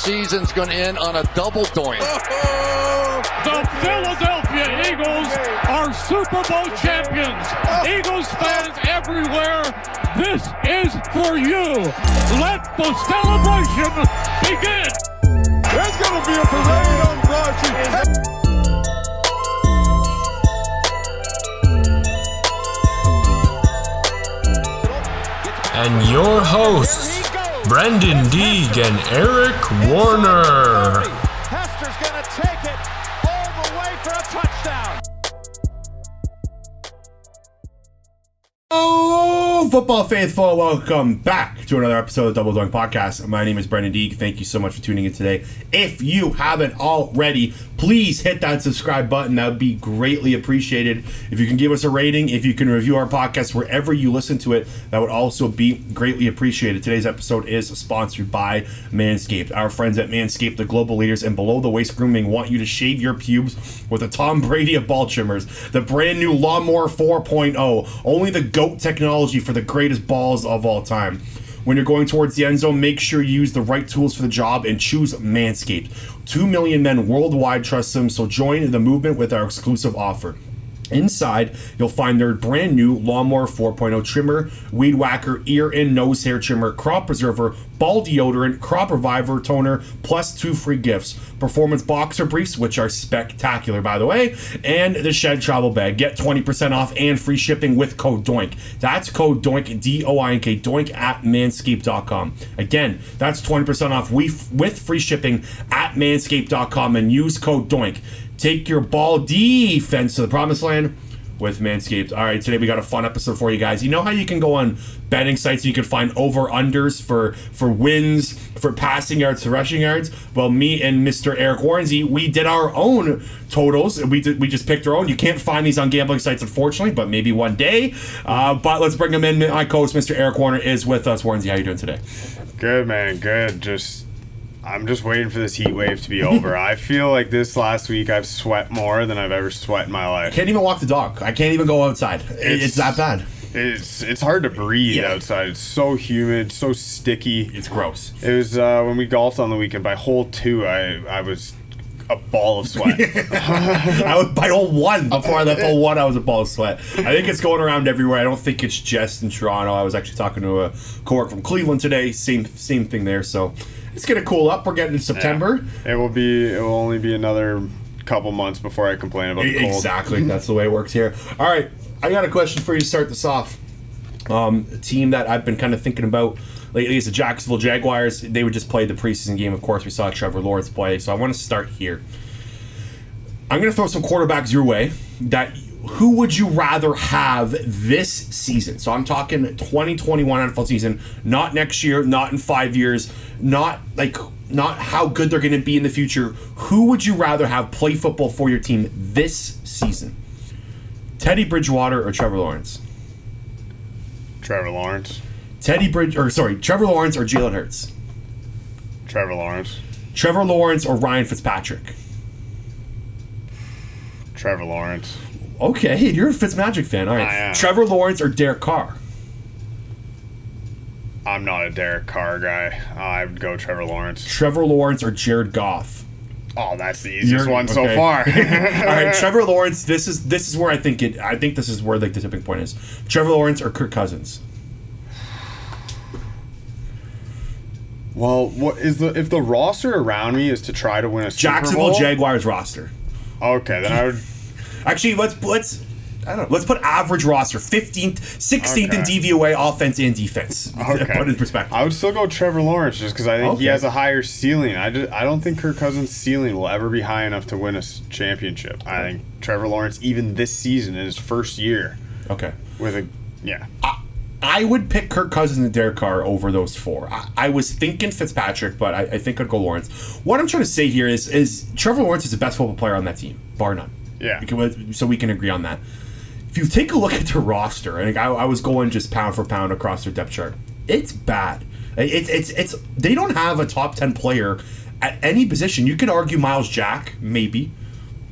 season's going to end on a double doink. The Philadelphia Eagles are Super Bowl champions. Eagles fans everywhere, this is for you. Let the celebration begin. There's going to be a parade on Broad and your hosts, Brenden Deeg and Eric Warner. Hester's going to take it all the way for a touchdown. Oh, football faithful, welcome back to another episode of the Double Doink Podcast. My name is Brenden Deeg. Thank you so much for tuning in today. If you haven't already, please hit that subscribe button. That would be greatly appreciated. If you can give us a rating, if you can review our podcast wherever you listen to it, that would also be greatly appreciated. Today's episode is sponsored by Manscaped. Our friends at Manscaped, the global leaders in below the waist grooming, want you to shave your pubes with a Tom Brady of ball trimmers. The brand new Lawnmower 4.0. Only the GOAT technology for the greatest balls of all time. When you're going towards the end zone, make sure you use the right tools for the job and choose Manscaped. Two million men worldwide trust them, so join the movement with our exclusive offer. Inside, you'll find their brand new Lawnmower 4.0 trimmer, weed whacker, ear and nose hair trimmer, crop preserver, ball deodorant, crop reviver toner, plus two free gifts. Performance boxer briefs, which are spectacular, by the way, and the shed travel bag. Get 20% off and free shipping with code DOINK. That's code DOINK, D O I N K, DOINK at manscaped.com. Again, that's 20% off with free shipping at manscaped.com and use code DOINK. Take your ball defense to the promised land with Manscaped. All right, today we got a fun episode for you guys. You know how you can go on betting sites you can find over unders for for wins, for passing yards, for rushing yards. Well, me and Mr. Eric Warrensy, we did our own totals. We did, we just picked our own. You can't find these on gambling sites, unfortunately, but maybe one day. Uh, but let's bring them in. My co-host, Mr. Eric Warner, is with us. Warrensy, how you doing today? Good man, good. Just I'm just waiting for this heat wave to be over. I feel like this last week I've sweat more than I've ever sweat in my life. I Can't even walk the dog. I can't even go outside. It's, it's that bad. It's it's hard to breathe yeah. outside. It's so humid, so sticky. It's gross. It was uh, when we golfed on the weekend. By hole two, I I was a ball of sweat. I was by hole one. Before I left hole one, I was a ball of sweat. I think it's going around everywhere. I don't think it's just in Toronto. I was actually talking to a coworker from Cleveland today. Same same thing there. So it's gonna cool up. We're getting September. Yeah. It will be. It will only be another couple months before I complain about the cold. Exactly. That's the way it works here. All right. I got a question for you to start this off. Um, a team that I've been kind of thinking about lately is the Jacksonville Jaguars. They would just play the preseason game. Of course, we saw Trevor Lawrence play. So I want to start here. I'm going to throw some quarterbacks your way that who would you rather have this season? So I'm talking 2021 NFL season, not next year, not in five years, not like not how good they're going to be in the future. Who would you rather have play football for your team this season? Teddy Bridgewater or Trevor Lawrence? Trevor Lawrence. Teddy Bridge or sorry, Trevor Lawrence or Jalen Hurts? Trevor Lawrence. Trevor Lawrence or Ryan Fitzpatrick? Trevor Lawrence. Okay, you're a Fitzmagic fan. All right. Trevor Lawrence or Derek Carr? I'm not a Derek Carr guy. I would go Trevor Lawrence. Trevor Lawrence or Jared Goff? Oh, that's the easiest You're, one okay. so far. All right, Trevor Lawrence. This is this is where I think it. I think this is where like the tipping point is. Trevor Lawrence or Kirk Cousins. Well, what is the if the roster around me is to try to win a Super Jacksonville Jaguars roster? Okay, then I would. Actually, let's let's I don't know. Let's put average roster 15th, 16th okay. in DVOA offense and defense. Okay. put in perspective. I would still go Trevor Lawrence just because I think okay. he has a higher ceiling. I, just, I don't think Kirk Cousins' ceiling will ever be high enough to win a championship. I think Trevor Lawrence, even this season in his first year, okay, with a yeah. I, I would pick Kirk Cousins and Derek Carr over those four. I, I was thinking Fitzpatrick, but I, I, think I'd go Lawrence. What I'm trying to say here is, is Trevor Lawrence is the best football player on that team, bar none. Yeah. So we can agree on that if you take a look at the roster, and I, I, was going just pound for pound across their depth chart, it's bad. It's it's it's they don't have a top ten player at any position. You could argue Myles Jack, maybe,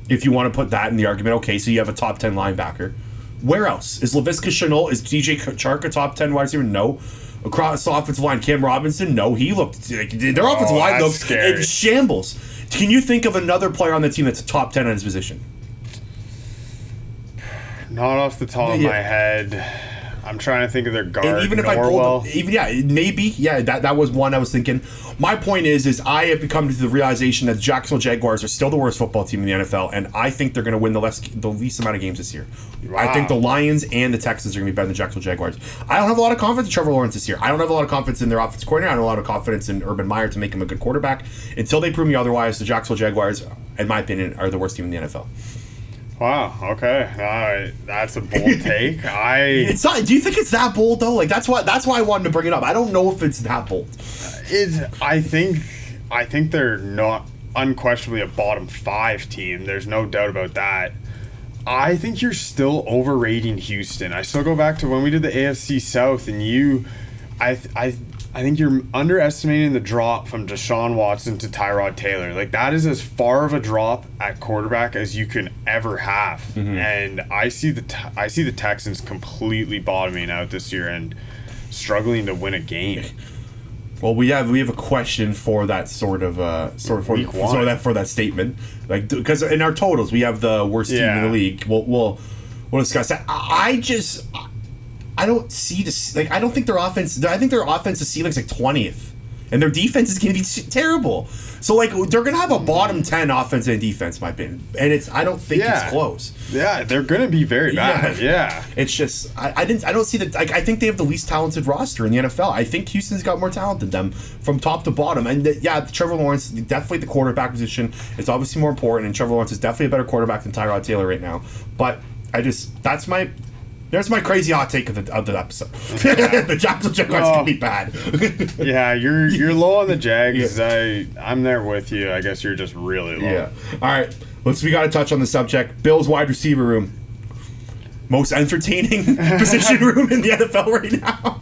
if you want to put that in the argument. Okay, so you have a top ten linebacker. Where else is Laviska Shenault? Is DJ Chark a top ten wide receiver? No. across the offensive line. Cam Robinson, no, he looked like their Oh, offensive line that's looked scary. in shambles. Can you think of another player on the team that's a top ten in his position? Not off the top of Yeah. my head. I'm trying to think of their guard. And even if I pulled, even yeah, maybe yeah, that that was one I was thinking. My point is, is I have become to the realization that the Jacksonville Jaguars are still the worst football team in the NFL, and I think they're going to win the less the least amount of games this year. I think the Lions and the Texans are going to be better than the Jacksonville Jaguars. I don't have a lot of confidence in Trevor Lawrence this year. I don't have a lot of confidence in their offensive coordinator. I don't have a lot of confidence in Urban Meyer to make him a good quarterback. Until they prove me otherwise, the Jacksonville Jaguars, in my opinion, are the worst team in the NFL. Wow. Okay. All right. That's a bold take. I. It's not. Do you think it's that bold though? Like that's why that's why I wanted to bring it up. I don't know if it's that bold. It. I think. I think they're not unquestionably a bottom five team. There's no doubt about that. I think you're still overrating Houston. I still go back to when we did the AFC South, and you, I, I, I think you're underestimating the drop from Deshaun Watson to Tyrod Taylor. Like that is as far of a drop at quarterback as you can ever have. And I see the I see the Texans completely bottoming out this year and struggling to win a game. Well, we have we have a question for that sort of uh sort of for, one. for that for that statement, like because in our totals we have the worst team in the league. We'll we'll we'll discuss that. I I just I don't see this like I don't think their offense. I think their offensive ceiling's like twentieth, and their defense is going to be terrible. So like they're going to have a bottom ten offense and defense, in my opinion, and it's I don't think Yeah. it's close. Yeah, they're gonna be very bad. Yeah. It's just I, I didn't I don't see that like I think they have the least talented roster in the NFL. I think Houston's got more talent than them from top to bottom. And th- yeah, Trevor Lawrence definitely the quarterback position is obviously more important, and Trevor Lawrence is definitely a better quarterback than Tyrod Taylor right now. But I just that's my there's my crazy hot take of the of the episode. the Jacksonville Jaguars Oh. can be bad. Yeah, you're you're low on the Jags. I I'm there with you. I guess you're just really low. yeah. All right. Let's we got to touch on the subject. Bills wide receiver room. Most entertaining position room in the NFL right now.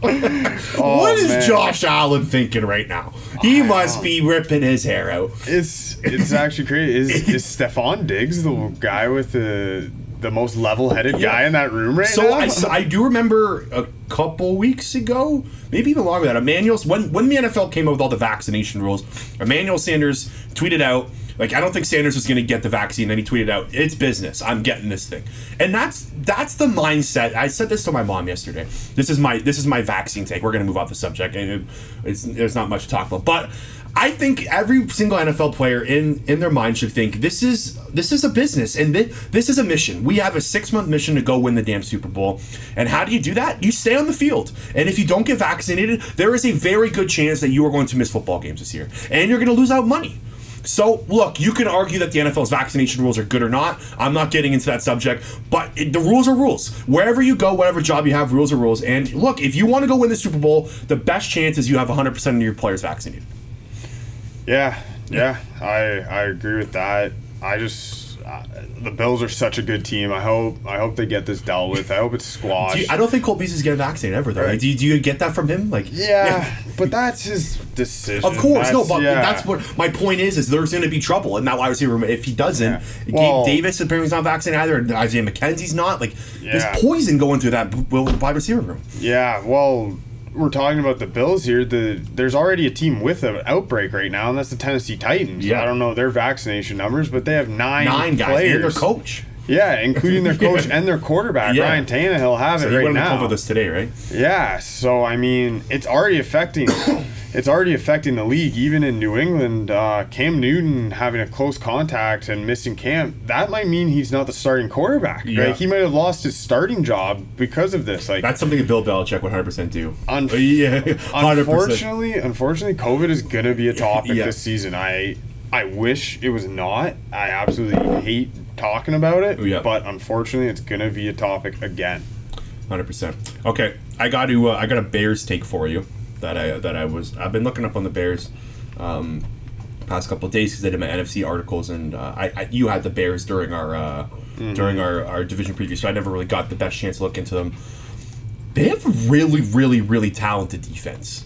Oh, what is man. Josh Allen thinking right now? He must be ripping his hair out. It's it's actually crazy. Is is Stefon Diggs the guy with the the most level-headed guy in that room right So now? I, so I do remember a couple weeks ago, maybe even longer than that. Emmanuel, when when the NFL came out with all the vaccination rules, Emmanuel Sanders tweeted out like I don't think Sanders was going to get the vaccine. Then he tweeted out, "It's business. I'm getting this thing," and that's that's the mindset. I said this to my mom yesterday. This is my this is my vaccine take. We're going to move off the subject. and it- it's, there's not much to talk about, but. I think every single NFL player in in their mind should think this is this is a business and this, this is a mission. We have a six month mission to go win the damn Super Bowl. And how do you do that? You stay on the field. And if you don't get vaccinated, there is a very good chance that you are going to miss football games this year, and you're going to lose out money. So, look, you can argue that the NFL's vaccination rules are good or not. I'm not getting into that subject, but it, the rules are rules. Wherever you go, whatever job you have, rules are rules. And look, if you want to go win the Super Bowl, the best chance is you have 100% of your players vaccinated. Yeah, yeah, I I agree with that. I just uh, the Bills are such a good team. I hope I hope they get this dealt with. I hope it's Do squashed. you, I don't think Cole Beasley is getting vaccinated ever, though. Like, do, you, do you get that from him? Like, yeah, but that's his decision. Of course, no, but yeah. that's what my point is. Is there's going to be trouble in that wide receiver room if he doesn't. Yeah. Gabe Davis apparently is not vaccinated either. and Isaiah McKenzie's not. Like, Yeah. there's poison going through that wide receiver room. Yeah, well, we're talking about the Bills here. The there's already a team with an outbreak right now, and that's the Tennessee Titans. Yeah. I don't know their vaccination numbers, but they have nine Nine guys players. and their coach. Yeah, including their coach and their quarterback. Yeah. Ryan Tannehill have So it right now. over this today, right? Yeah, so I mean, it's already affecting. it's already affecting the league. Even in New England, uh, Cam Newton having a close contact and missing camp. That might mean he's not the starting quarterback. Yeah. Right? He might have lost his starting job because of this. Like That's something that Bill Belichick would 100% do. Un- yeah, 100%. Unfortunately, unfortunately, COVID is gonna be a topic Yeah. this season. I I wish it was not. I absolutely hate talking about it. Yeah. But unfortunately, it's gonna be a topic again. Hundred percent. Okay, I got to. Uh, I got a Bears take for you that I that I was. I've been looking up on the Bears, um, past couple of days because I did my NFC articles, and uh, I, I you had the Bears during our uh, during our, our division preview, so I never really got the best chance to look into them. They have a really, really, really talented defense.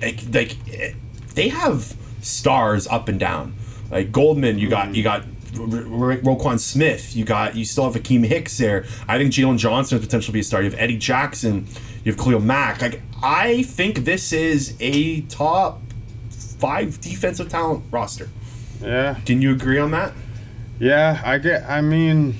Like, like eh, they have stars up and down. Like Goldman, you got you got Ro- Roquan Smith. You got you still have Akiem Hicks there. I think Jaylon Johnson would potentially be a star. You have Eddie Jackson. You have Khalil Mack. Like I think this is a top five defensive talent roster. Yeah, Can you agree on that? yeah. I get. I mean,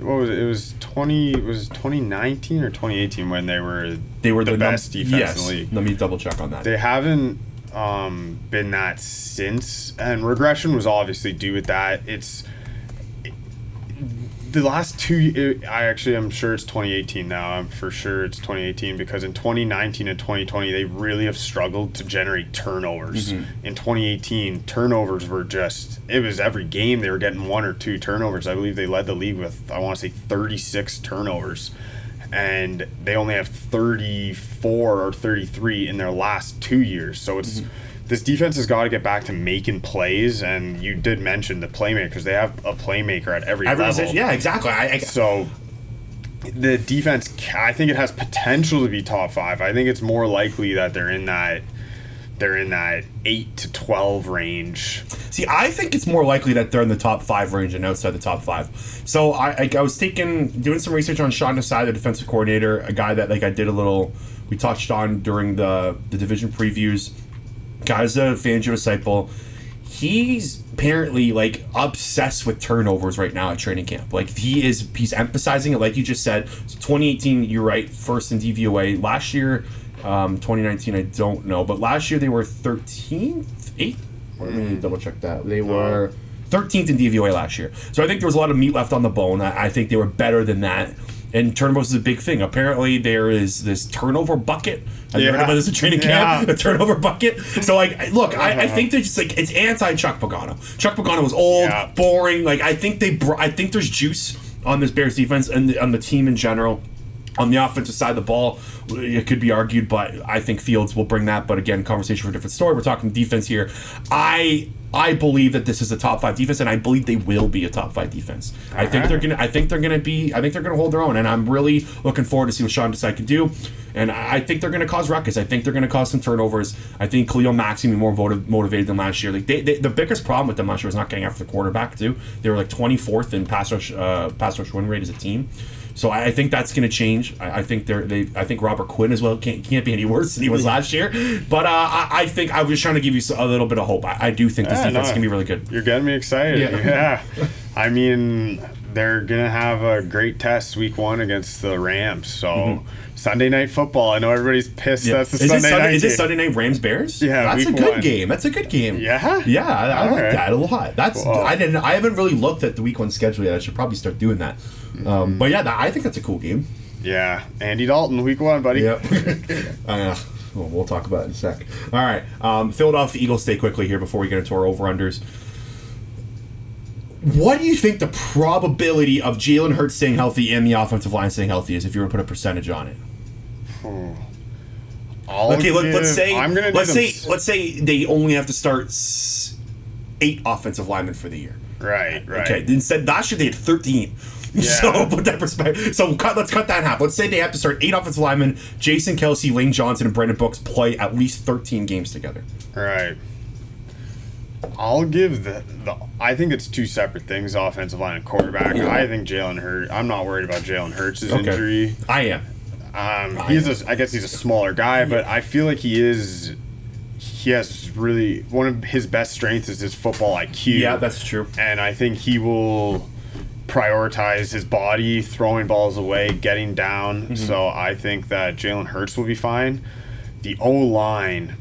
what was it? It was twenty. It was twenty nineteen or twenty eighteen when they were They were the, the, num- best defense yes. in the league. Let me double check on that. They haven't um, been that since, and regression was obviously due with that. It's the last two. I actually am sure it's 2018 now. I'm for sure it's 2018 because in 2019 and 2020 they really have struggled to generate turnovers. In 2018, turnovers were just it was every game they were getting one or two turnovers. I believe they led the league with I want to say 36 turnovers and they only have 34 or 33 in their last two years. So it's mm-hmm. this defense has got to get back to making plays. And you did mention the playmakers; they have a playmaker at every, level. position- yeah, exactly. I, I, So the defense, I think it has potential to be top five. I think it's more likely that they're in that they're in that eight to twelve range. See, I think it's more likely that they're in the top five range and outside the top five. So I, I, I was taking doing some research on Sean Desai, the defensive coordinator, a guy that like I did a little we touched on during the the division previews. Guy's a Fangio disciple. He's apparently like obsessed with turnovers right now at training camp. Like he is, he's emphasizing it. Like you just said, so 2018, you're right, first in DVOA. Last year, um, 2019, I don't know, but last year they were 13th, 8th. Let me double check that. They were 13th in DVOA last year. So I think there was a lot of meat left on the bone. I, I think they were better than that. And turnovers is a big thing. Apparently, there is this turnover bucket. Have you heard Yeah. about this at training camp? Yeah. The turnover bucket. So, like, look, I, I think they're just like it's anti Chuck Pagano. Chuck Pagano was old, Yeah. boring. Like, I think they, br- I think there's juice on this Bears defense and the, on the team in general. On the offensive side of the ball, it could be argued, but I think Fields will bring that. But again, conversation for a different story. We're talking defense here. I I believe that this is a top five defense, and I believe they will be a top five defense. I think they're gonna. I think they're gonna be. I think they're gonna hold their own, and I'm really looking forward to see what Sean Desai can do. And I I think they're gonna cause ruckus. I think they're gonna cause some turnovers. I think Khalil Mack's gonna be more motiv- motivated than last year. Like they, they, the biggest problem with them last year was not getting after the quarterback too. They were like 24th in pass rush uh, pass rush win rate as a team. So I, I think that's going to change. I, I think they're they. I think Robert Quinn as well can't can't be any worse than he was last year. But uh, I, I think I was trying to give you a little bit of hope. I, do think this Yeah, defense no, can be really good. You're getting me excited. Yeah. Yeah. I mean, they're gonna have a great test week one against the Rams. So Sunday night football. I know everybody's pissed. That's the Mm-hmm. is, Sunday Sunday, night. is it. Sunday night Rams Bears? Yeah, that's a good one. game. That's a good game. Yeah? yeah, I, I like that a lot. That's Cool. I didn't. I haven't really looked at the week one schedule yet. I should probably start doing that. Um, but yeah, I think that's a cool game. Yeah, Andy Dalton, week one, buddy. Yep. uh, well, we'll talk about it in a sec. All right. Um, Philadelphia Eagles stay quickly here before we get into our over unders. What do you think the probability of Jalen Hurts staying healthy and the offensive line staying healthy is if you were to put a percentage on it? I'll Okay, let, let's say I'm gonna let's say s- let's say they only have to start eight offensive linemen for the year. right, right. Okay, instead last year they had thirteen. So put that perspective. So cut, let's cut that in half. Let's say they have to start eight offensive linemen. Jason Kelce, Lane Johnson, and Brandon Brooks play at least thirteen games together. Right. I'll give the, the I think it's two separate things, offensive line and quarterback. I think Jalen Hurt. I'm not worried about Jalen Hurts' injury. I am. Um, he's a, I guess he's a smaller guy, but I feel like he is. He has really one of his best strengths is his football IQ. Yeah, that's true. and I think he will prioritize his body, throwing balls away, getting down. Mm-hmm. So I think that Jalen Hurts will be fine. The O line.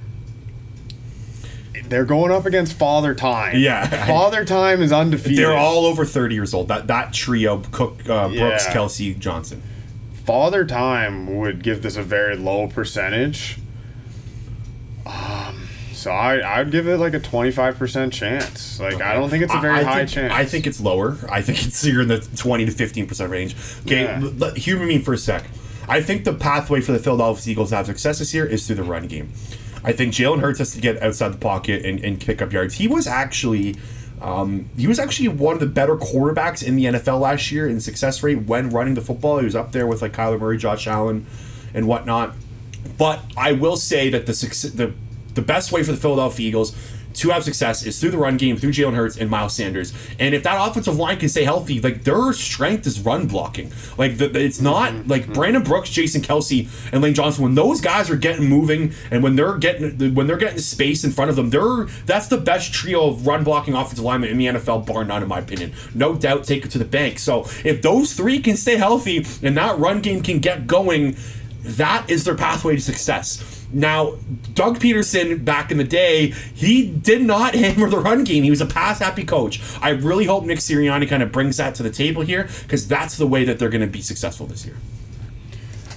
They're going up against Father Time. Yeah. Father Time is undefeated. They're all over thirty years old. That that trio: Cook, uh, Brooks, Yeah. Kelce, Johnson. Father Time would give this a very low percentage. So I I would give it like a twenty five percent chance. Like I don't think it's a very I- I high think, chance. I think it's lower. I think it's you're in the twenty to fifteen percent range. Okay, Yeah. l- l- humor me for a sec. I think the pathway for the Philadelphia Eagles to have success this year is through the run game. I think Jalen Hurts has to get outside the pocket and, and pick up yards. He was actually. Um, he was actually one of the better quarterbacks in the NFL last year in success rate when running the football. He was up there with like Kyler Murray, Josh Allen, and whatnot. But I will say that the success, the the best way for the Philadelphia Eagles to have success is through the run game, through Jalen Hurts and Miles Sanders. And if that offensive line can stay healthy, like their strength is run blocking. Like the, it's not Mm-hmm. like Brandon Brooks, Jason Kelce, and Lane Johnson. When those guys are getting moving and when they're getting when they're getting space in front of them, they're that's the best trio of run blocking offensive linemen in the NFL, bar none, in my opinion. No doubt, take it to the bank. So if those three can stay healthy and that run game can get going, that is their pathway to success. Now, Doug Pederson, back in the day, he did not hammer the run game. He was a pass happy coach. I really hope Nick Sirianni kind of brings that to the table here because that's the way that they're going to be successful this year.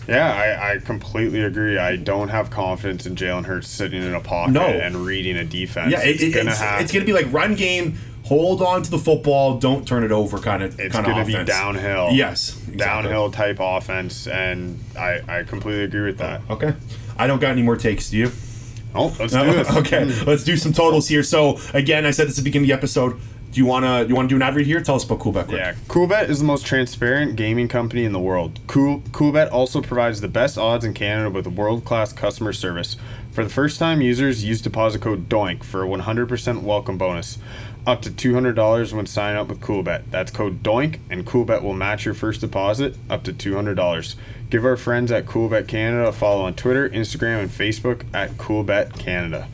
Yeah, I, I completely agree. I don't have confidence in Jalen Hurts sitting in a pocket No. and reading a defense. Yeah, it, it's gonna it's, have. it's going to be like run game, hold on to the football, don't turn it over kind of it's kind of going to be downhill. Yes, exactly. downhill type offense, and I, I completely agree with that. Okay. I don't got any more takes. Do you? Oh, let's do oh, this. okay, mm. let's do some totals here. So again, I said this at the beginning of the episode. Do you wanna you wanna do an ad read here? Tell us about Coolbet. quick. Yeah, Coolbet is the most transparent gaming company in the world. Cool Coolbet also provides the best odds in Canada with world-class customer service. For the first-time users, use deposit code DOINK for a 100% welcome bonus, up to $200 when signing up with Coolbet. That's code DOINK, and Coolbet will match your first deposit up to $200. Give our friends at Coolbet Canada a follow on Twitter, Instagram, and Facebook at Coolbet Canada.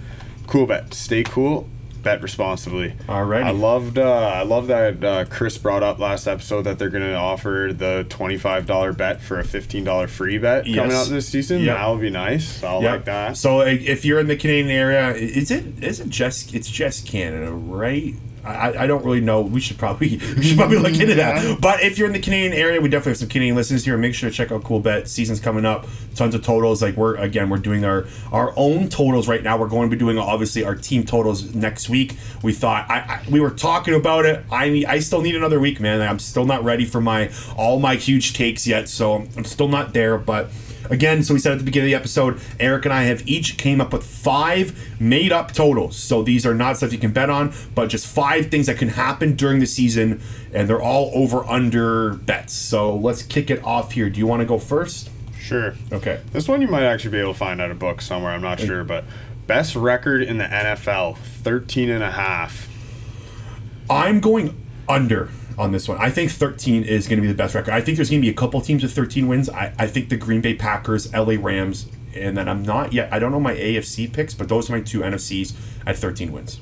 Coolbet, stay cool. Bet responsibly. All right. I loved. Uh, I love that uh, Chris brought up last episode that they're going to offer the twenty-five dollar bet for a fifteen dollar free bet coming out this season. Yep. That would be nice. I'll Yep. like that. So if you're in the Canadian area, is it is it just it's just Canada, right? I, I don't really know. We should probably we should probably look into that. But if you're in the Canadian area, we definitely have some Canadian listeners here. Make sure to check out Coolbet. Season's coming up. Tons of totals. Like we're again, we're doing our our own totals right now. We're going to be doing obviously our team totals next week. We thought I, I we were talking about it. I need, I still need another week, man. I'm still not ready for my all my huge takes yet. So I'm still not there, but. Again, so we said at the beginning of the episode, Eric and I have each came up with five made up totals. So these are not stuff you can bet on, but just five things that can happen during the season, and they're all over under bets. So let's kick it off here. Do you want to go first? Sure. Okay. This one you might actually be able to find out a book somewhere. I'm not sure, but best record in the NFL 13 and a half. I'm going under on this one. I think 13 is going to be the best record. I think there's going to be a couple teams with 13 wins. I, I think the Green Bay Packers, LA Rams, and then I'm not yet. I don't know my AFC picks, but those are my two NFCs at 13 wins.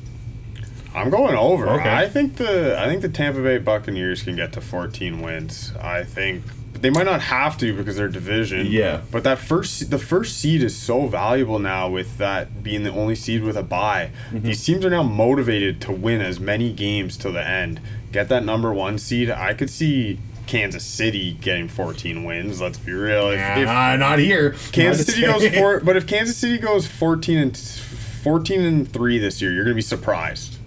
I'm going over. Okay. I think the I think the Tampa Bay Buccaneers can get to 14 wins. I think but they might not have to because they're division. Yeah. But that first the first seed is so valuable now with that being the only seed with a bye. Mm-hmm. These teams are now motivated to win as many games till the end. Get that number 1 seed. I could see Kansas City getting 14 wins. Let's be real. If, if Uh, not here. Kansas Not City goes four, but if Kansas City goes 14 and 14 and 3 this year, you're going to be surprised.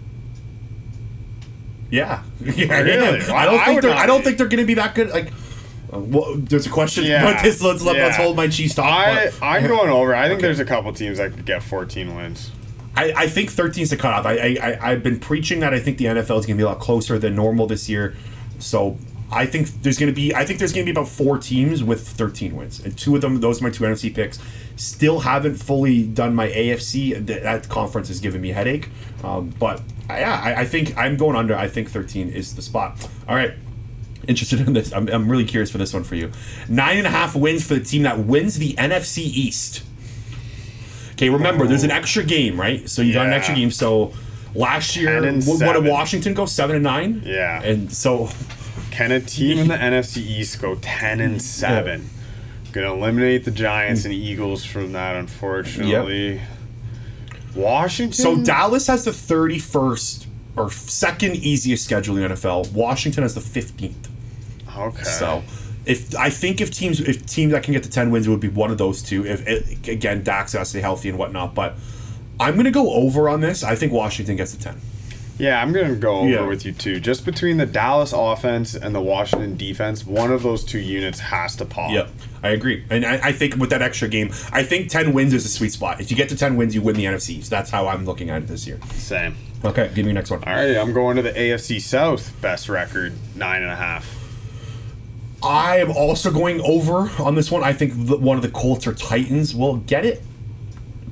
Yeah, yeah. Really? I don't I think they're. I don't be. think they're going to be that good. Like, uh, well, there's a question Yeah, about this. Let's let, let's hold my cheese talk. I I'm going over. I think there's a couple teams that could get 14 wins. I, I think 13 is the cutoff. I, I I've been preaching that I think the NFL is going to be a lot closer than normal this year. So I think there's going to be. I think there's going to be about four teams with 13 wins, and two of them, those are my two NFC picks. Still haven't fully done my AFC. Th- That conference is giving me headache. Um, but uh, yeah, I, I think I'm going under. I think 13 is the spot. All right. Interested in this. I'm, I'm really curious for this one for you. Nine and a half wins for the team that wins the NFC East. Okay, remember, there's an extra game, right? So you got an Yeah. extra game. So last year, 10 and what, what did seven. Washington go? Seven and nine. Yeah. And so, Can a team in the NFC East go 10 and 7? Going to eliminate the Giants and Eagles from that, unfortunately. Washington. so Dallas has the 31st or second easiest schedule in the NFL. Washington has the 15th. okay. So, if I think if teams if teams that can get to 10 wins, it would be one of those two. If it, again, Dax has to stay healthy and whatnot, but. I'm gonna go over on this. I think Washington gets to ten. Yeah, I'm going to go over Yeah. with you too. Just between the Dallas offense and the Washington defense, one of those two units has to pop. Yep, I agree, and I, I think with that extra game, I think ten wins is a sweet spot. If you get to ten wins, you win the NFC. So that's how I'm looking at it this year. Same. Okay, give me your next one. All right, I'm going to the AFC South best record, nine and a half. I am also going over on this one. I think the, one of the Colts or Titans will get it,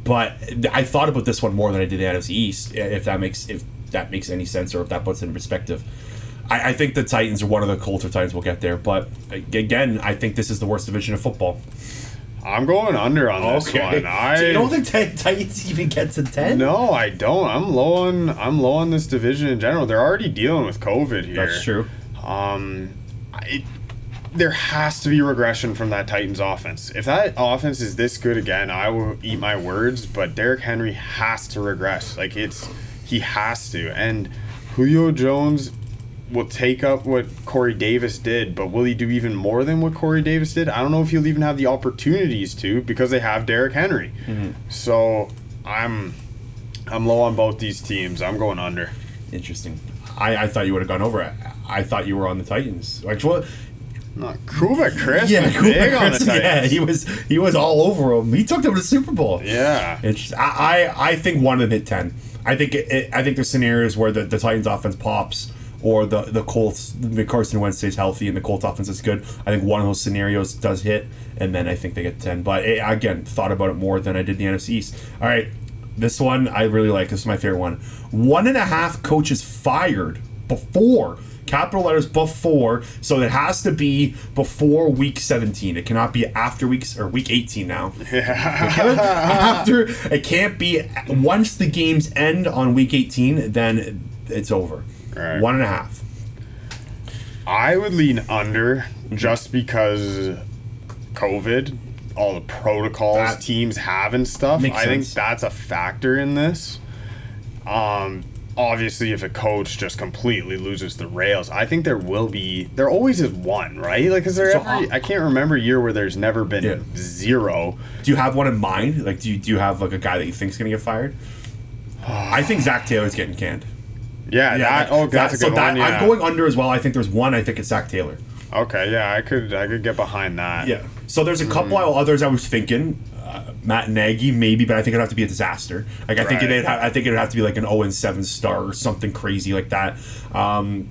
but I thought about this one more than I did the NFC East. If that makes if that makes any sense or if that puts it in perspective. I, I think the Titans or one of the Colts or Titans will get there, but again, I think this is the worst division of football. I'm going under on this one. I so you don't think Tit- Titans even get to ten? No, I don't. I'm low on I'm low on this division in general. They're already dealing with COVID here. that's true. Um, it, there has to be regression from that Titans offense. If that offense is this good again, I will eat my words. But Derrick Henry has to regress. Like it's he has to. And Julio Jones will take up what Corey Davis did, but will he do even more than what Corey Davis did? I don't know if he'll even have the opportunities to because they have Derrick Henry. Mm-hmm. So I'm I'm low on both these teams. I'm going under. Interesting. I, I thought you would have gone over it. I thought you were on the Titans. Like, Not Kuba Chris. yeah, was Cooper big on the Chris, yeah, he was he was all over him. He took them to the Super Bowl. Yeah. It's, I, I I think one of them hit ten. I think it, it, I think there's scenarios where the, the Titans offense pops or the the Colts the Carson Wentz stays healthy and the Colts offense is good. I think one of those scenarios does hit, and then I think they get ten. But eh, again, thought about it more than I did the NFC East. All right, this one I really like. This is my favorite one. One and a half coaches fired before. Capital letters before, so it has to be before week 17. It cannot be after weeks or week 18 now. after it can't be once the games end on week 18 then it's over Right. one and a half I would lean under just because COVID, all the protocols That teams have and stuff. I think that's a factor in this. Um, obviously, if a coach just completely loses the rails, I think there will be. There always is one, right? Like, is there So, ever? uh, I can't remember a year where there's never been Yeah. zero. do you have one in mind like do you, do you have like a guy that you think's gonna get fired i think zac taylor's getting canned Yeah, that. Oh, that's a so good that. Yeah. i'm going under as well i think there's one i think it's zac taylor okay, yeah, I could. I could get behind that. yeah so there's a couple Mm. others i was thinking uh, Matt Nagy, maybe, but I think it'd have to be a disaster. Like I think it'd ha- I think it'd have to be like an 0 and 7 star or something crazy like that. Um,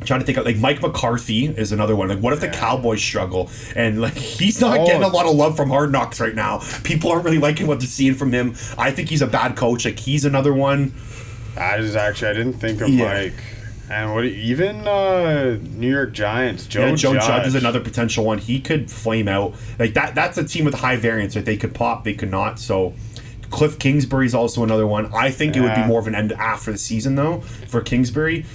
I'm trying to think of like Mike McCarthy is another one. Like, what if the Cowboys struggle and like he's not Oh. getting a lot of love from Hard Knocks right now? People aren't really liking what they're seeing from him. I think he's a bad coach. Like he's another one. That is actually I didn't think of Yeah. Mike. And what even uh, New York Giants, Joe, Yeah, Joe Judge. Judge is another potential one. He could flame out. Like that. That's a team with high variance. Right? They could pop. They could not. So. Cliff Kingsbury is also another one. I think it would be more of an end after the season though for Kingsbury.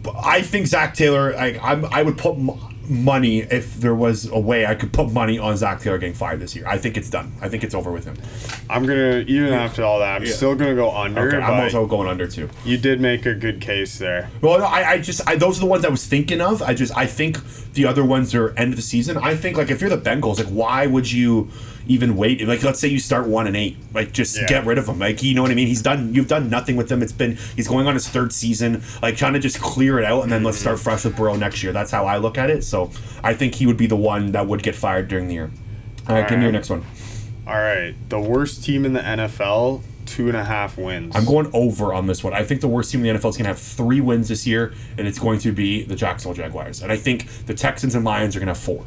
But I think Zac Taylor. I I'm, I would put money if there was a way I could put money on Zac Taylor getting fired this year. I think it's done. I think it's over with him. I'm gonna even after all that, I'm Yeah. still gonna go under. Okay, I'm also going under too. you did make a good case there. Well, no, I, I just I, those are the ones I was thinking of. I just I think the other ones are end of the season. I think like if you're the Bengals, like why would you even wait? Like let's say you start one and eight, like just Yeah. get rid of him. Like you know what I mean? He's done. You've done nothing with him. It's been he's going on his third season. Like trying to just clear it out and then let's start mm. fresh with Burrow next year. That's how I look at it. So I think he would be the one that would get fired during the year. All right, give me your next one. All right, the worst team in the NFL, two and a half wins. I'm going over on this one. I think the worst team in the NFL is going to have three wins this year, and it's going to be the Jacksonville Jaguars. And I think the Texans and Lions are going to have four.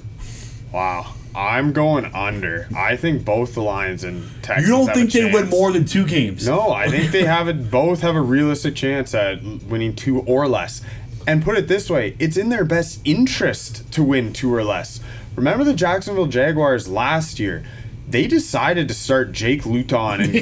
Wow, I'm going under. I think both the Lions and Texans. You don't think they win more than two games? No, I think they have it. Both have a realistic chance at winning two or less. And put it this way, it's in their best interest to win two or less. Remember the Jacksonville Jaguars last year? They decided to start Jake Luton and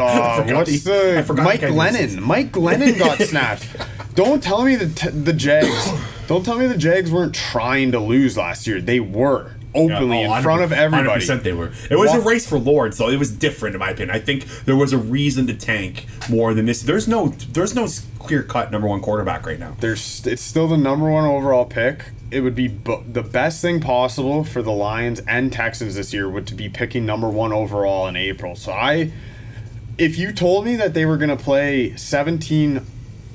uh, what's he- the Mike the was- Glennon. Mike Glennon got snapped. Don't tell me the t- the Jags. Don't tell me the Jags weren't trying to lose last year. They were openly Yeah, oh, in front of everybody. 100% they were. It was a race for Lawrence, though. It was different, in my opinion. I think there was a reason to tank more than this. There's no, there's no clear cut number one quarterback right now. There's it's still the number one overall pick. It would be bu- the best thing possible for the Lions and Texans this year would to be picking number one overall in April. So I, if you told me that they were going to play 17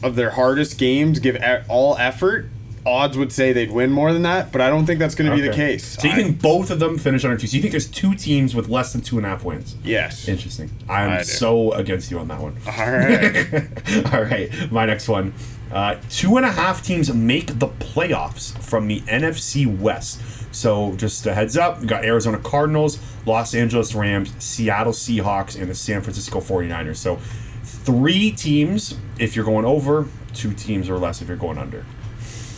of their hardest games, give all effort, odds would say they'd win more than that, but I don't think that's going to be the case. So you I- think both of them finish under two? So you think there's two teams with less than two and a half wins? yes. Interesting. I'm so against you on that one. All right. All right, my next one. Uh, two and a half teams make the playoffs from the NFC West. So just a heads up, we got Arizona Cardinals, Los Angeles Rams, Seattle Seahawks, and the San Francisco 49ers. So three teams if you're going over, two teams or less if you're going under.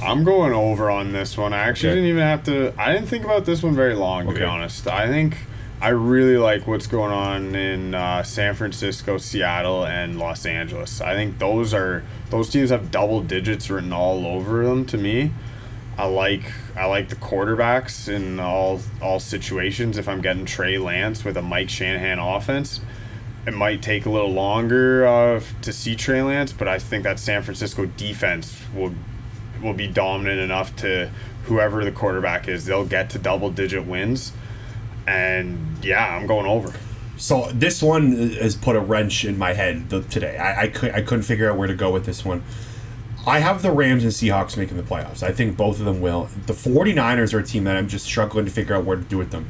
I'm going over on this one. I actually Okay. didn't even have to. I didn't think about this one very long, to be honest. I think I really like what's going on in uh, San Francisco, Seattle, and Los Angeles. I think those are those teams have double digits written all over them. To me, I like I like the quarterbacks in all all situations. If I'm getting Trey Lance with a Mike Shanahan offense, it might take a little longer uh, to see Trey Lance, but I think that San Francisco defense will will be dominant enough to whoever the quarterback is, they'll get to double digit wins. And yeah, I'm going over. So this one has put a wrench in my head today. I, I, could, I couldn't figure out where to go with this one. I have the Rams and Seahawks making the playoffs. I think both of them will. The 49ers are a team that I'm just struggling to figure out where to do with them.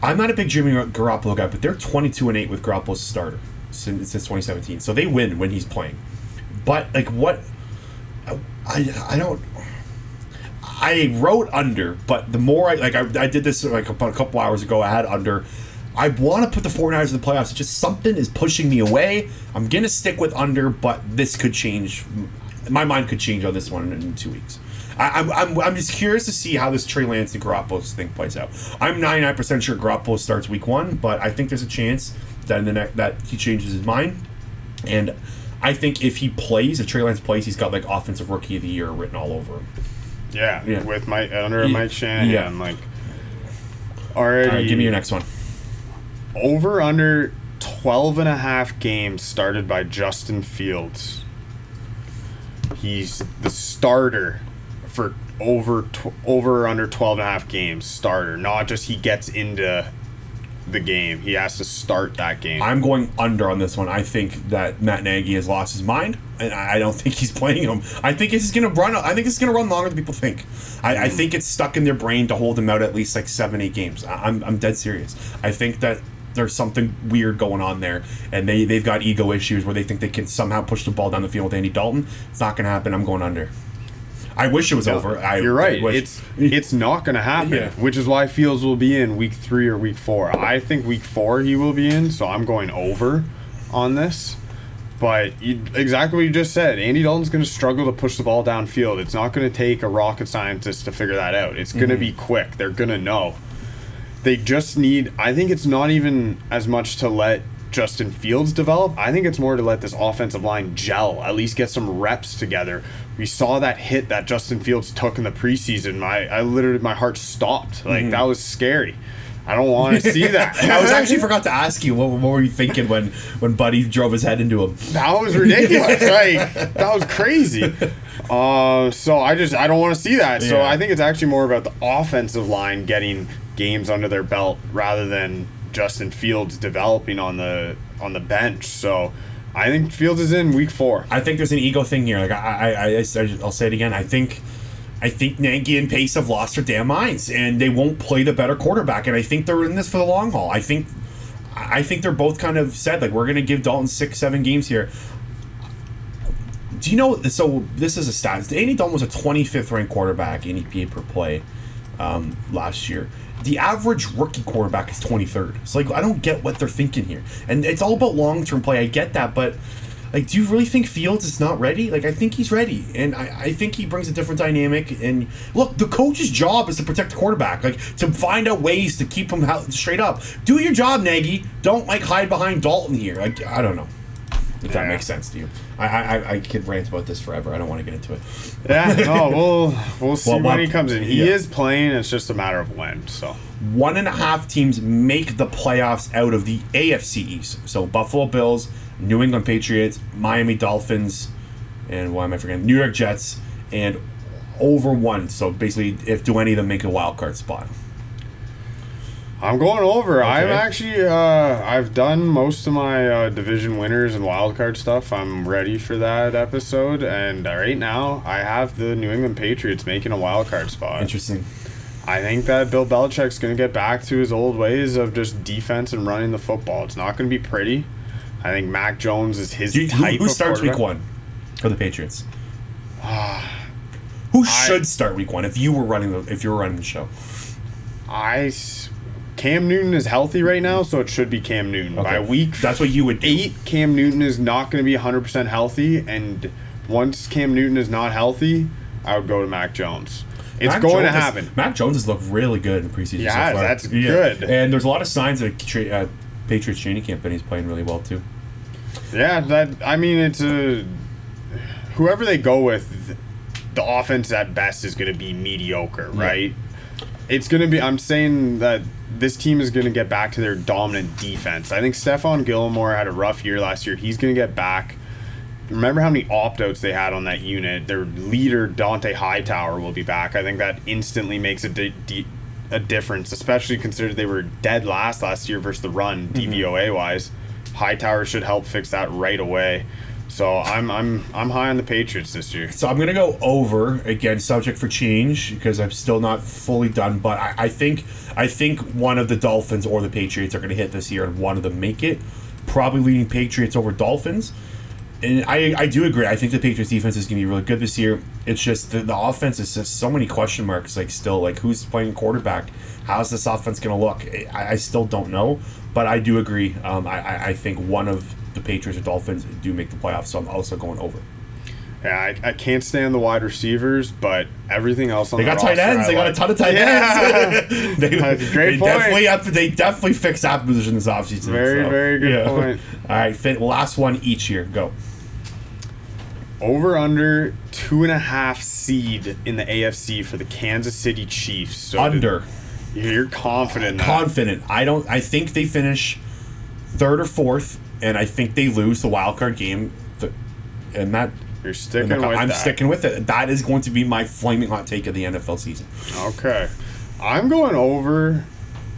I'm not a big Jimmy Garoppolo guy, but they're 22 and 8 with Garoppolo as starter since, since 2017. So they win when he's playing. But like what I I don't I wrote under, but the more I like, I, I did this like about a couple hours ago. I had under. I want to put the 49ers in the playoffs. It's just something is pushing me away. I'm gonna stick with under, but this could change. My mind could change on this one in two weeks. I, I'm, I'm, I'm just curious to see how this Trey Lance and Garoppolo thing plays out. I'm 99% sure Garoppolo starts week one, but I think there's a chance that in the ne- that he changes his mind. And I think if he plays, if Trey Lance plays, he's got like offensive rookie of the year written all over him. Yeah, Yeah. with Mike under Yeah. Mike Shanahan, Yeah. like already. All right, give me your next one. over under 12 and a half games started by Justin Fields. He's the starter for over tw- over under 12 and a half games starter, not just he gets into the game. He has to start that game. I'm going under on this one. I think that Matt Nagy has lost his mind, and I don't think he's playing him. I think is going to run. I think it's going to run longer than people think. I, I think it's stuck in their brain to hold him out at least like seven, eight games. I'm, I'm dead serious. I think that there's something weird going on there, and they they've got ego issues where they think they can somehow push the ball down the field with Andy Dalton. It's not going to happen. I'm going under. I wish it was over. I, You're right. Wish- It's it's not going to happen, Yeah. which is why Fields will be in week three or week four. I think week four he will be in, so I'm going over on this. But you, exactly what you just said, Andy Dalton's going to struggle to push the ball downfield. It's not going to take a rocket scientist to figure that out. It's going to mm-hmm. be quick. They're going to know. They just need. I think it's not even as much to let Justin Fields develop. I think it's more to let this offensive line gel, at least get some reps together. We saw that hit that Justin Fields took in the preseason. My, I literally, my heart stopped. Like that was scary. I don't want to see that. I was actually forgot to ask you what, what were you thinking when when Buddy drove his head into him. that was ridiculous. like that was crazy. Uh, so I just I don't want to see that. So I think it's actually more about the offensive line getting games under their belt rather than Justin Fields developing on the on the bench. So I think Fields is in week four. I think there's an ego thing here. Like I, I, I, I will say it again. I think, I think Nagy and Pace have lost their damn minds, and they won't play the better quarterback. And I think they're in this for the long haul. I think, I think they're both kind of said like we're going to give Dalton six, seven games here. Do you know? So this is a stat. Andy Dalton was a 25th ranked quarterback in EPA per play um, last year. The average rookie quarterback is 23rd. So like I don't get what they're thinking here. And it's all about long term play. I get that, but like, do you really think Fields is not ready? Like, I think he's ready, and I, I think he brings a different dynamic. And look, the coach's job is to protect the quarterback, like to find out ways to keep him straight up. Do your job, Nagy. Don't like hide behind Dalton here. Like, I don't know if that makes sense to you. I, I I could rant about this forever. I don't want to get into it. Yeah, no, we'll we'll see Well, when he comes in. He yeah. is playing. It's just a matter of when. So one and a half teams make the playoffs out of the AFC East. So Buffalo Bills, New England Patriots, Miami Dolphins, and why am I forgetting? New York Jets, and over one. So basically, if do any of them make a wild card spot? I'm going over. I'm actually uh, I've done most of my uh, division winners and wildcard stuff. I'm ready for that episode, and uh, right now I have the New England Patriots making a wildcard spot. Interesting. I think that Bill Belichick's going to get back to his old ways of just defense and running the football. It's not going to be pretty. I think Mac Jones is his you- who, type who of starts week one for the Patriots? who should start week one if you were running the if you were running the show? I Cam Newton is healthy right now, so it should be Cam Newton. By Okay. week That's what you would do. eight, Cam Newton is not going to be 100% healthy, and once Cam Newton is not healthy, I would go to Mac Jones. It's Mac going Jones to happen. Mac Jones has looked really good in preseason. Yeah, so far. that's good. And there's a lot of signs that tra- uh, Patriots training camp and he's playing really well too. Yeah, that I mean, it's a whoever they go with, the offense at best is going to be mediocre, right? It's going to be. I'm saying that this team is going to get back to their dominant defense. I think Stephon Gilmore had a rough year last year. He's going to get back. Remember how many opt outs they had on that unit? Their leader, Dont'a Hightower, will be back. I think that instantly makes a, di- di- a difference, especially considered they were dead last last year versus the run, mm-hmm. DVOA wise. Hightower should help fix that right away. So I'm I'm I'm high on the Patriots this year. So I'm gonna go over again, subject for change because I'm still not fully done. But I, I think I think one of the Dolphins or the Patriots are gonna hit this year, and one of them make it. Probably leading Patriots over Dolphins. And I, I do agree. I think the Patriots defense is going to be really good this year. It's just the, the offense is just so many question marks. Like still, like who's playing quarterback? How's this offense going to look? I, I still don't know, but I do agree. Um, I, I think one of the Patriots or Dolphins do make the playoffs, so I'm also going over. Yeah, I, I can't stand the wide receivers, but everything else on. They the got tight ends. I They got a ton of tight Yeah. ends. they That's great they point. definitely to, they definitely fixed that position this offseason. Very, so, very good point. All right, fit, last one each here. Go. Over under two and a half seed in the AFC for the Kansas City Chiefs. So Under. You're confident. confident. I don't. I think they finish third or fourth, and I think they lose the wild card game. And that You're sticking with I'm that. sticking with it. That is going to be my flaming hot take of the NFL season. Okay. I'm going over.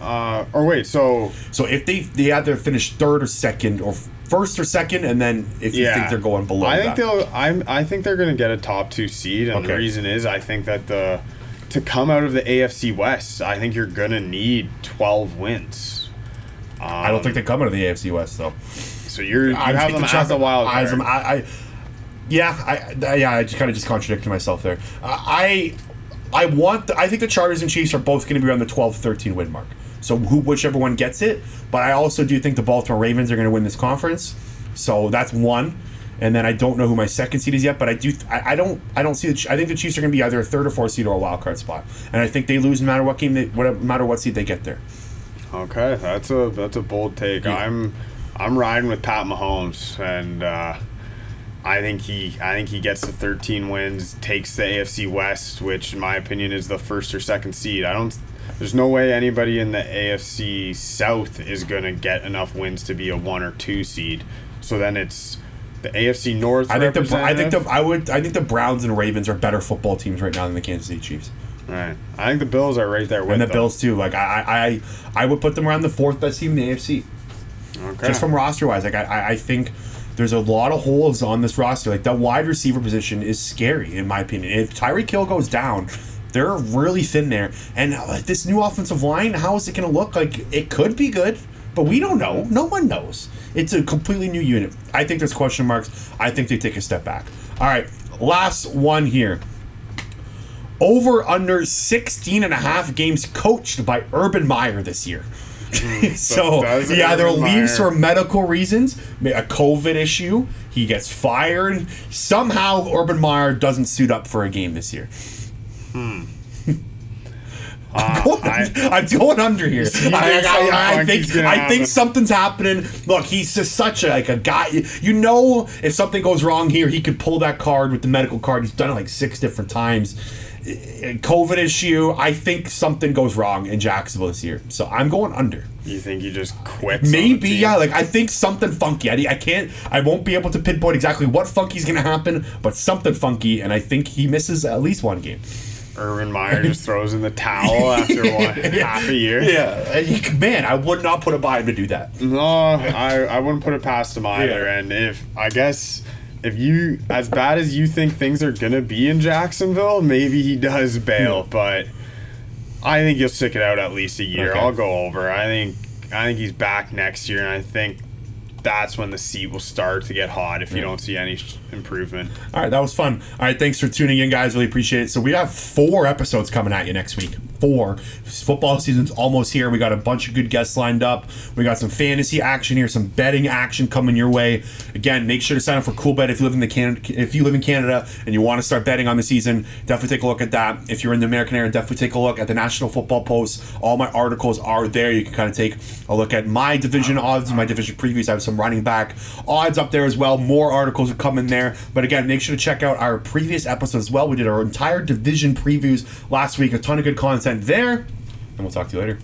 Uh, or wait, so So if they they either finish third or second, or first or second, and then if you yeah, think they're going below, I think that. they'll. I'm. I think they're going to get a top two seed, and the reason is I think that the to come out of the AFC West, I think you're going to need 12 wins. I don't think they come out of the AFC West though. So you're you I have them the as a wild card. I, I, yeah, I, yeah, I just kind of just contradicted myself there. Uh, I, I want. The, I think the Chargers and Chiefs are both going to be around the 12-13 win mark. So who, whichever one gets it. But I also do think the Baltimore Ravens are going to win this conference. So that's one. And then I don't know who my second seed is yet, but I do. I, I don't. I don't see. The, I think the Chiefs are going to be either a third or fourth seed or a wild card spot. And I think they lose no matter what game. They, whatever, no matter what seed they get there. Okay, that's a that's a bold take. I'm I'm riding with Pat Mahomes, and uh, I think he I think he gets the 13 wins, takes the AFC West, which in my opinion is the first or second seed. I don't. There's no way anybody in the AFC South is gonna get enough wins to be a one or two seed. So then it's the AFC North. I think the. I think the. I would. I think the Browns and Ravens are better football teams right now than the Kansas City Chiefs. Right. I think the Bills are right there with and the them. Bills too. Like I, I, I would put them around the fourth best team in the AFC, Okay. just from roster wise. Like I, I think there's a lot of holes on this roster. Like that wide receiver position is scary in my opinion. If Tyreek Hill goes down, they're really thin there. And uh, this new offensive line, how is it going to look? Like it could be good, but we don't know. No one knows. It's a completely new unit. I think there's question marks. I think they take a step back. All right, last one here over under 16 and a half games coached by Urban Meyer this year. so does he either leaves for medical reasons, a COVID issue, he gets fired. Somehow Urban Meyer doesn't suit up for a game this year. I'm, going, I- I'm going under here. I, think I- I- think I think happen? something's happening. Look, he's just such a like a guy. You know, if something goes wrong here, he could pull that card with the medical card. He's done it like six different times. Eh, COVID issue. I think something goes wrong in Jacksonville this year, so I'm going under. You think he just quit? Maybe, yeah. Like I think something funky. I, I can't. I won't be able to pinpoint exactly what funky's gonna happen, but something funky, and I think he misses at least one game. Urban Meyer just throws in the towel after what half a year. Yeah, he- man, I would not put it by him to do that. No, I, I wouldn't put it past him either. Yeah. And if I guess if you as bad as you think things are gonna be in Jacksonville, maybe he does bail. Hmm. But I think he'll stick it out at least a year. Okay. I'll go over. I think I think he's back next year, and I think that's when the seat will start to get hot if you hmm. don't see any improvement. All right, that was fun. All right, thanks for tuning in, guys. Really appreciate it. So we have four episodes coming at you next week. Four. Football season's almost here. We got a bunch of good guests lined up. We got some fantasy action here, some betting action coming your way. Again, make sure to sign up for Coolbet if you live in the Can- if you live in Canada and you want to start betting on the season. Definitely take a look at that. If you're in the American area, definitely take a look at the National Football Post. All my articles are there. You can kind of take a look at my division odds, my division previews. I have some running back odds up there as well. More articles are coming there. But again, make sure to check out our previous episodes as well. We did our entire division previews last week. A ton of good content there. And we'll talk to you later.